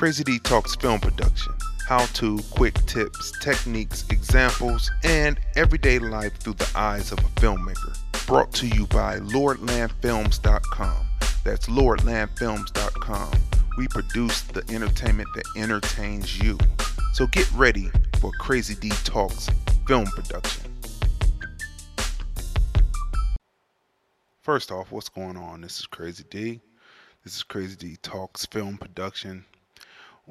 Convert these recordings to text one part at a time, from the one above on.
Crazy Dee talks film production, how to, quick tips, techniques, examples, and everyday life through the eyes of a filmmaker. Brought to you by LordlandFilms.com. That's LordlandFilms.com. We produce the entertainment that entertains you. So get ready for Crazy Dee Talks film production. First off, what's going on? This is Crazy Dee. This is Crazy Dee Talks film production.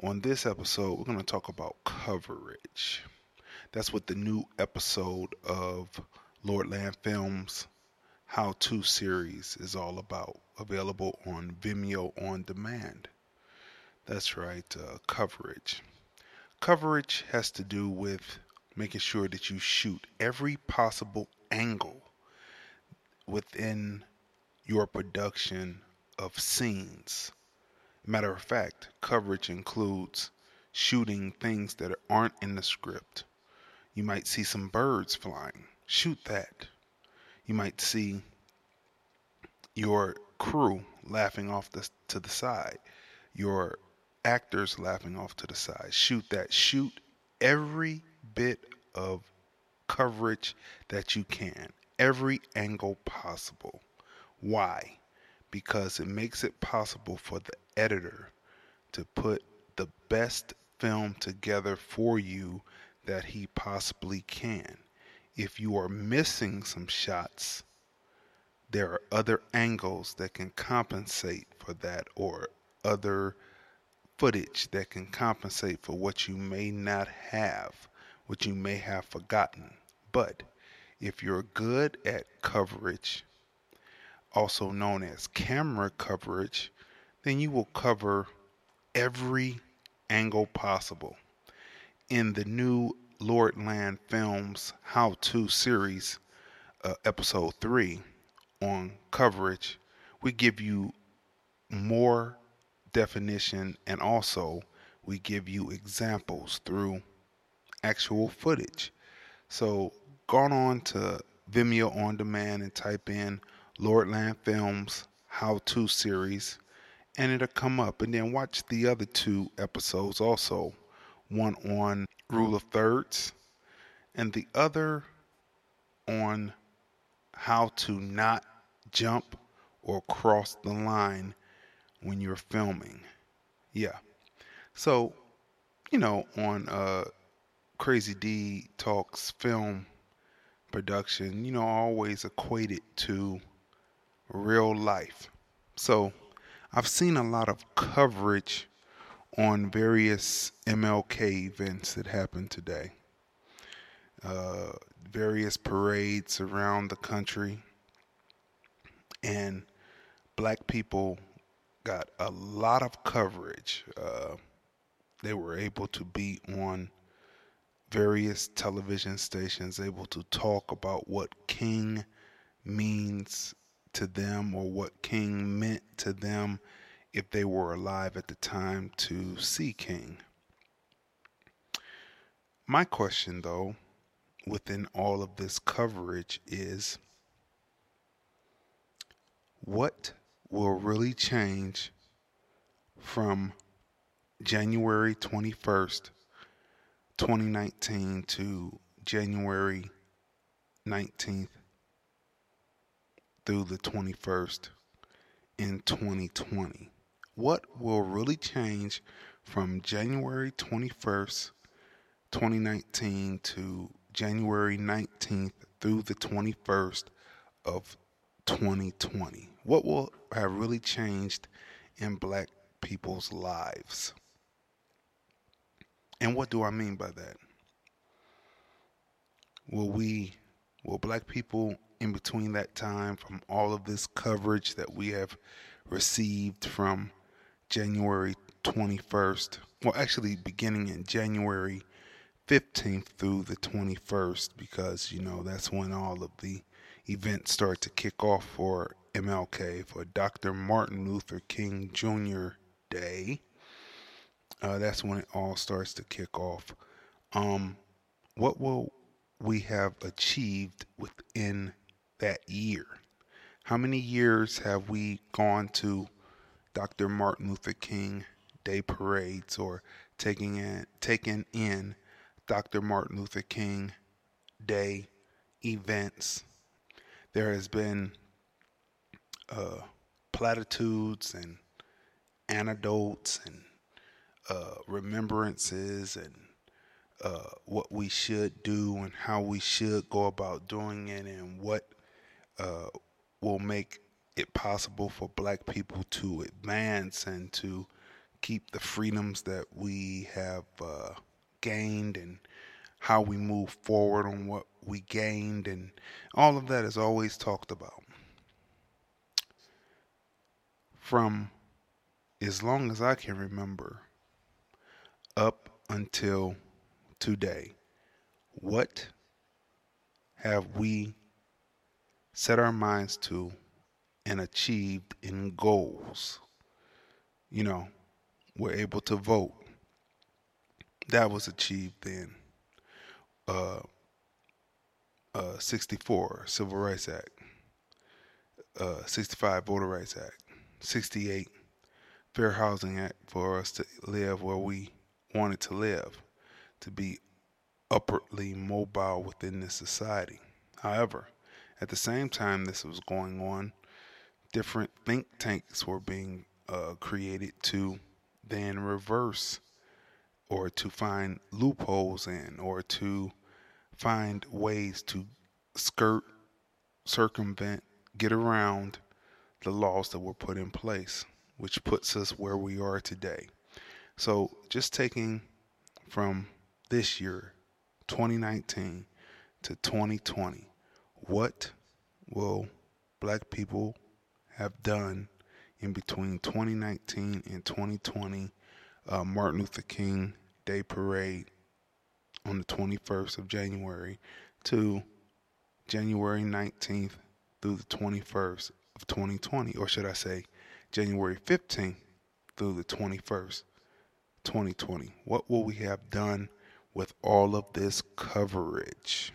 On this episode, we're going to talk about coverage. That's what the new episode of Lordland Films How To series is all about. Available on Vimeo on demand. That's right, uh, coverage. Coverage has to do with making sure that you shoot every possible angle within your production of scenes. Matter of fact, coverage includes shooting things that aren't in the script. You might see some birds flying. Shoot that. You might see your crew laughing off the, to the side. Your actors laughing off to the side. Shoot that. Shoot every bit of coverage that you can, every angle possible. Why? Because it makes it possible for the editor to put the best film together for you that he possibly can. If you are missing some shots, there are other angles that can compensate for that or other footage that can compensate for what you may not have, what you may have forgotten. But if you're good at coverage, also known as camera coverage, then you will cover every angle possible. In the new Lordland Films How To series, uh, episode 3 on coverage, we give you more definition and also we give you examples through actual footage. So go on to Vimeo on demand and type in Lordland Films How To series and it'll come up and then watch the other two episodes also one on rule of thirds and the other on how to not jump or cross the line when you're filming. Yeah. So, you know, on uh, Crazy Dee Talks film production, you know, always equate it to real life. So, I've seen a lot of coverage on various MLK events that happened today. Uh, various parades around the country, and black people got a lot of coverage. Uh, they were able to be on various television stations, able to talk about what King means to them or what King meant to them if they were alive at the time to see King. My question, though, within all of this coverage is what will really change from January 21st, 2019 to January 19th through the 21st in 2020. What will really change from January 21st, 2019 to January 19th through the 21st of 2020? What will have really changed in black people's lives? And what do I mean by that? Will we, will black people in between that time from all of this coverage that we have received from January 21st, well, actually beginning in January 15th through the 21st, because, you know, that's when all of the events start to kick off for MLK, for Dr. Martin Luther King Jr. Day. Uh, that's when it all starts to kick off. Um, what will we have achieved within that year? How many years have we gone to Dr. Martin Luther King Day parades or taking in taking in Dr. Martin Luther King Day events. There has been uh, platitudes and anecdotes and uh, remembrances and uh, what we should do and how we should go about doing it and what uh, will make it possible for black people to advance and to keep the freedoms that we have uh, gained and how we move forward on what we gained and all of that is always talked about. From as long as I can remember up until today what have we set our minds to and achieved in goals. You know, we're able to vote. That was achieved then. Uh, uh, 64 Civil Rights Act, uh, 65 Voter Rights Act, 68 Fair Housing Act for us to live where we wanted to live, to be upwardly mobile within this society. However, at the same time this was going on, different think tanks were being uh, created to then reverse or to find loopholes in or to find ways to skirt, circumvent, get around the laws that were put in place, which puts us where we are today. So, just taking from this year, 2019, to 2020, what will black people have done in between 2019 and 2020 uh, Martin Luther King Day Parade on the 21st of January to January 19th through the 21st of 2020, or should I say January 15th through the 21st, 2020. What will we have done with all of this coverage?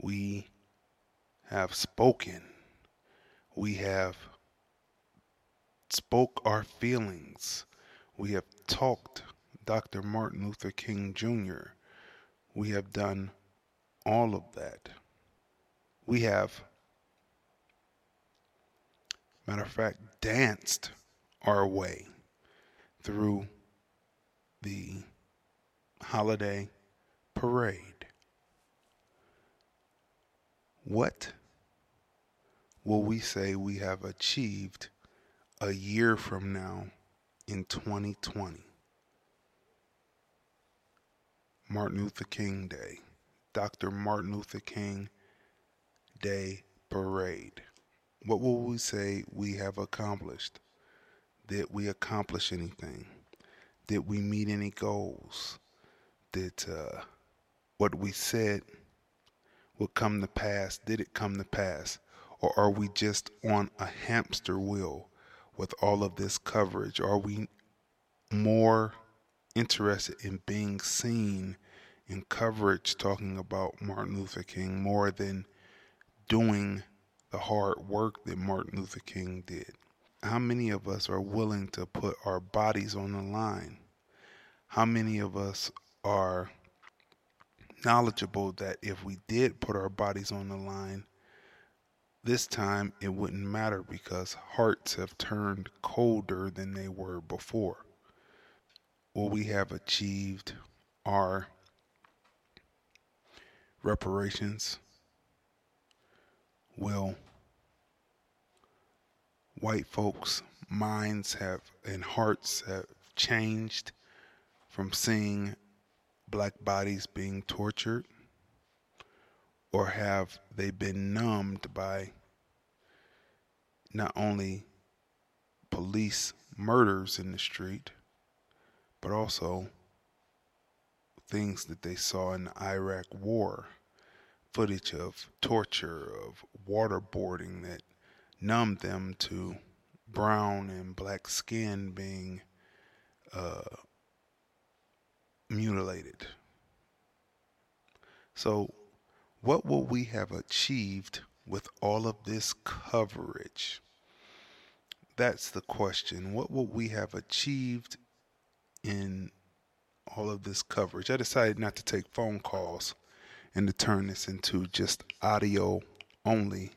We have spoken. We have spoke our feelings. We have talked Dr. Martin Luther King Jr. We have done all of that. We have, matter of fact, danced our way through the holiday parade. What will we say we have achieved a year from now in 2020? Martin Luther King Day, Dr. Martin Luther King Day Parade. What will we say we have accomplished? Did we accomplish anything? Did we meet any goals? Did uh, what we said will come to pass? Did it come to pass? Or are we just on a hamster wheel with all of this coverage? Are we more interested in being seen in coverage talking about Martin Luther King more than doing the hard work that Martin Luther King did? How many of us are willing to put our bodies on the line? How many of us are knowledgeable that if we did put our bodies on the line, this time it wouldn't matter because hearts have turned colder than they were before. Will we have achieved our reparations? Will white folks' minds have and hearts have changed from seeing black bodies being tortured? Or have they been numbed by not only police murders in the street, but also things that they saw in the Iraq War, footage of torture, of waterboarding that numbed them to brown and black skin being uh, mutilated. So, what will we have achieved with all of this coverage? that's the question. What will we have achieved in all of this coverage? I decided not to take phone calls and to turn this into just audio only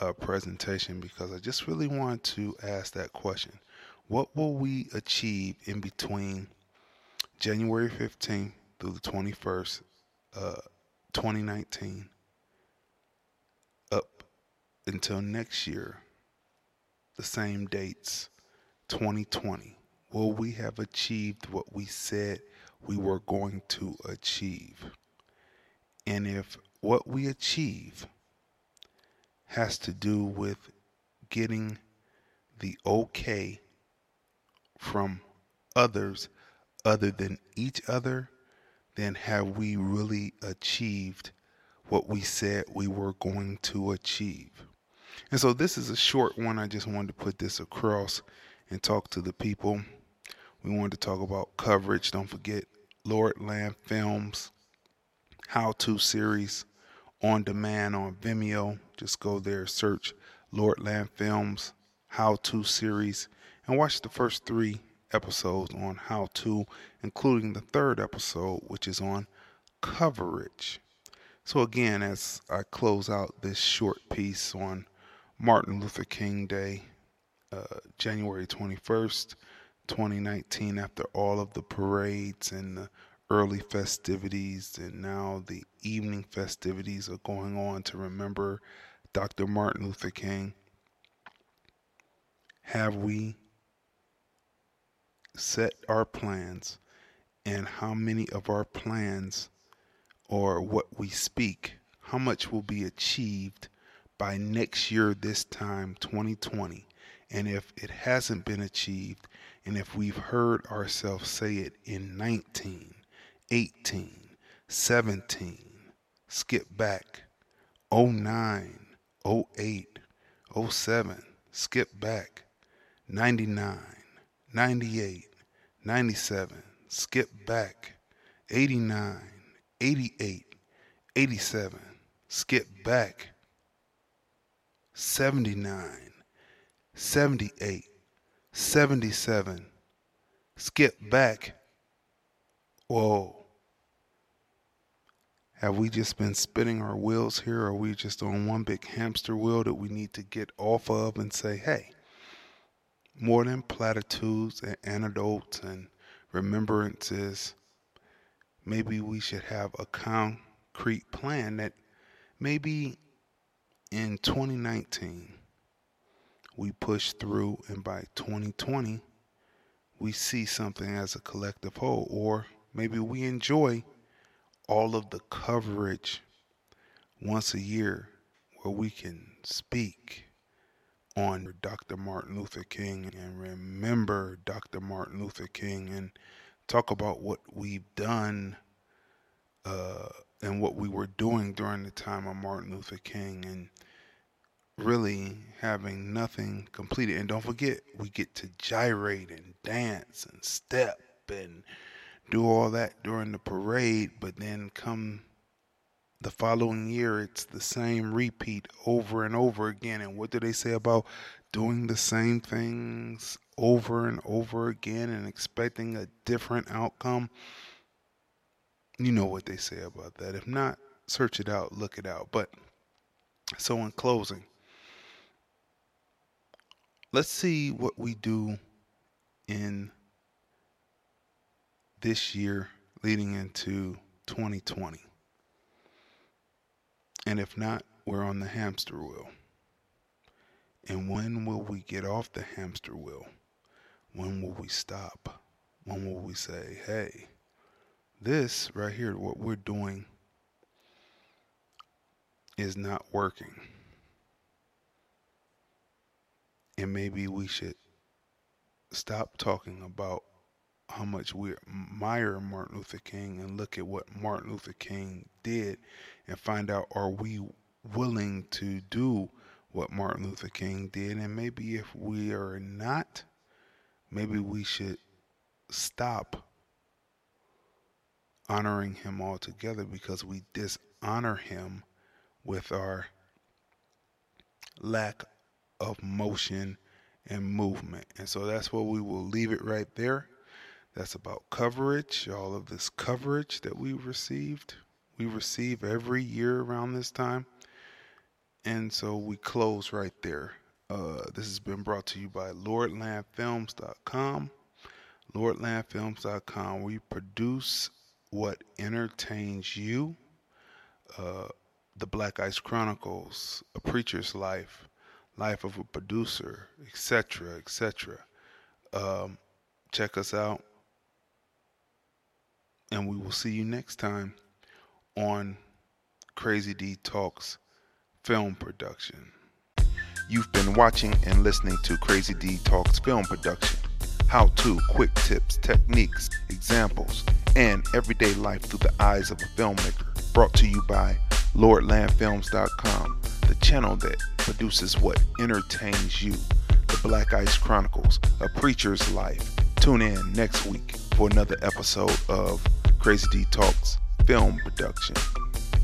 uh, presentation because I just really want to ask that question. What will we achieve in between January 15th through the 21st, uh, 2019, up until next year, the same dates, 2020? Will we have achieved what we said we were going to achieve? And if what we achieve has to do with getting the okay from others other than each other, then have we really achieved what we said we were going to achieve? And so this is a short one. I just wanted to put this across and talk to the people. We wanted to talk about coverage. Don't forget Lordland Films how to series on demand on Vimeo. Just go there, search Lordland Films how to series, and watch the first three episodes on how to, including the third episode, which is on coverage. So, again, as I close out this short piece on Martin Luther King Day, uh, January 21st, 2019, after all of the parades and the early festivities, and now the evening festivities are going on to remember Dr. Martin Luther King. Have we set our plans, and how many of our plans or what we speak, how much will be achieved by next year, this time, 2020? And if it hasn't been achieved, and if we've heard ourselves say it in 19, 18, 17, skip back, 09, 08, 07, skip back, 99, 98, 97, skip back, 89, 88, 87, skip back, 79, 78, 77, skip back. Whoa. Have we just been spinning our wheels here? Or are we just on one big hamster wheel that we need to get off of and say, hey, more than platitudes and anecdotes and remembrances, maybe we should have a concrete plan that maybe in 2019 we push through and by 2020 we see something as a collective whole or maybe we enjoy all of the coverage once a year where we can speak on Dr. Martin Luther King and remember Dr. Martin Luther King and talk about what we've done uh, and what we were doing during the time of Martin Luther King and really having nothing completed. And don't forget, we get to gyrate and dance and step and do all that during the parade, but then come the following year, it's the same repeat over and over again. And what do they say about doing the same things over and over again and expecting a different outcome? You know what they say about that. If not, search it out, look it out. But so, in closing, let's see what we do in this year leading into 2020. And if not, we're on the hamster wheel. And when will we get off the hamster wheel? When will we stop? When will we say, hey, this right here, what we're doing is not working? And maybe we should stop talking about how much we admire Martin Luther King and look at what Martin Luther King did and find out are we willing to do what Martin Luther King did and maybe if we are not maybe we should stop honoring him altogether because we dishonor him with our lack of motion and movement. And so that's where we will leave it right there. That's about coverage, all of this coverage that we received. We receive every year around this time. And so we close right there. Uh, this has been brought to you by LordlandFilms.com. LordlandFilms.com. We produce what entertains you. Uh, the Black Ice Chronicles, A Preacher's Life, Life of a Producer, etc., etc. Um, check us out, and we will see you next time on Crazy Dee Talks Film Production. You've been watching and listening to Crazy Dee Talks Film Production. How to, quick tips, techniques, examples, and everyday life through the eyes of a filmmaker. Brought to you by LordlandFilms.com, the channel that produces what entertains you. The Black Ice Chronicles, A Preacher's Life. Tune in next week for another episode of Crazy Dee Talks Film Production.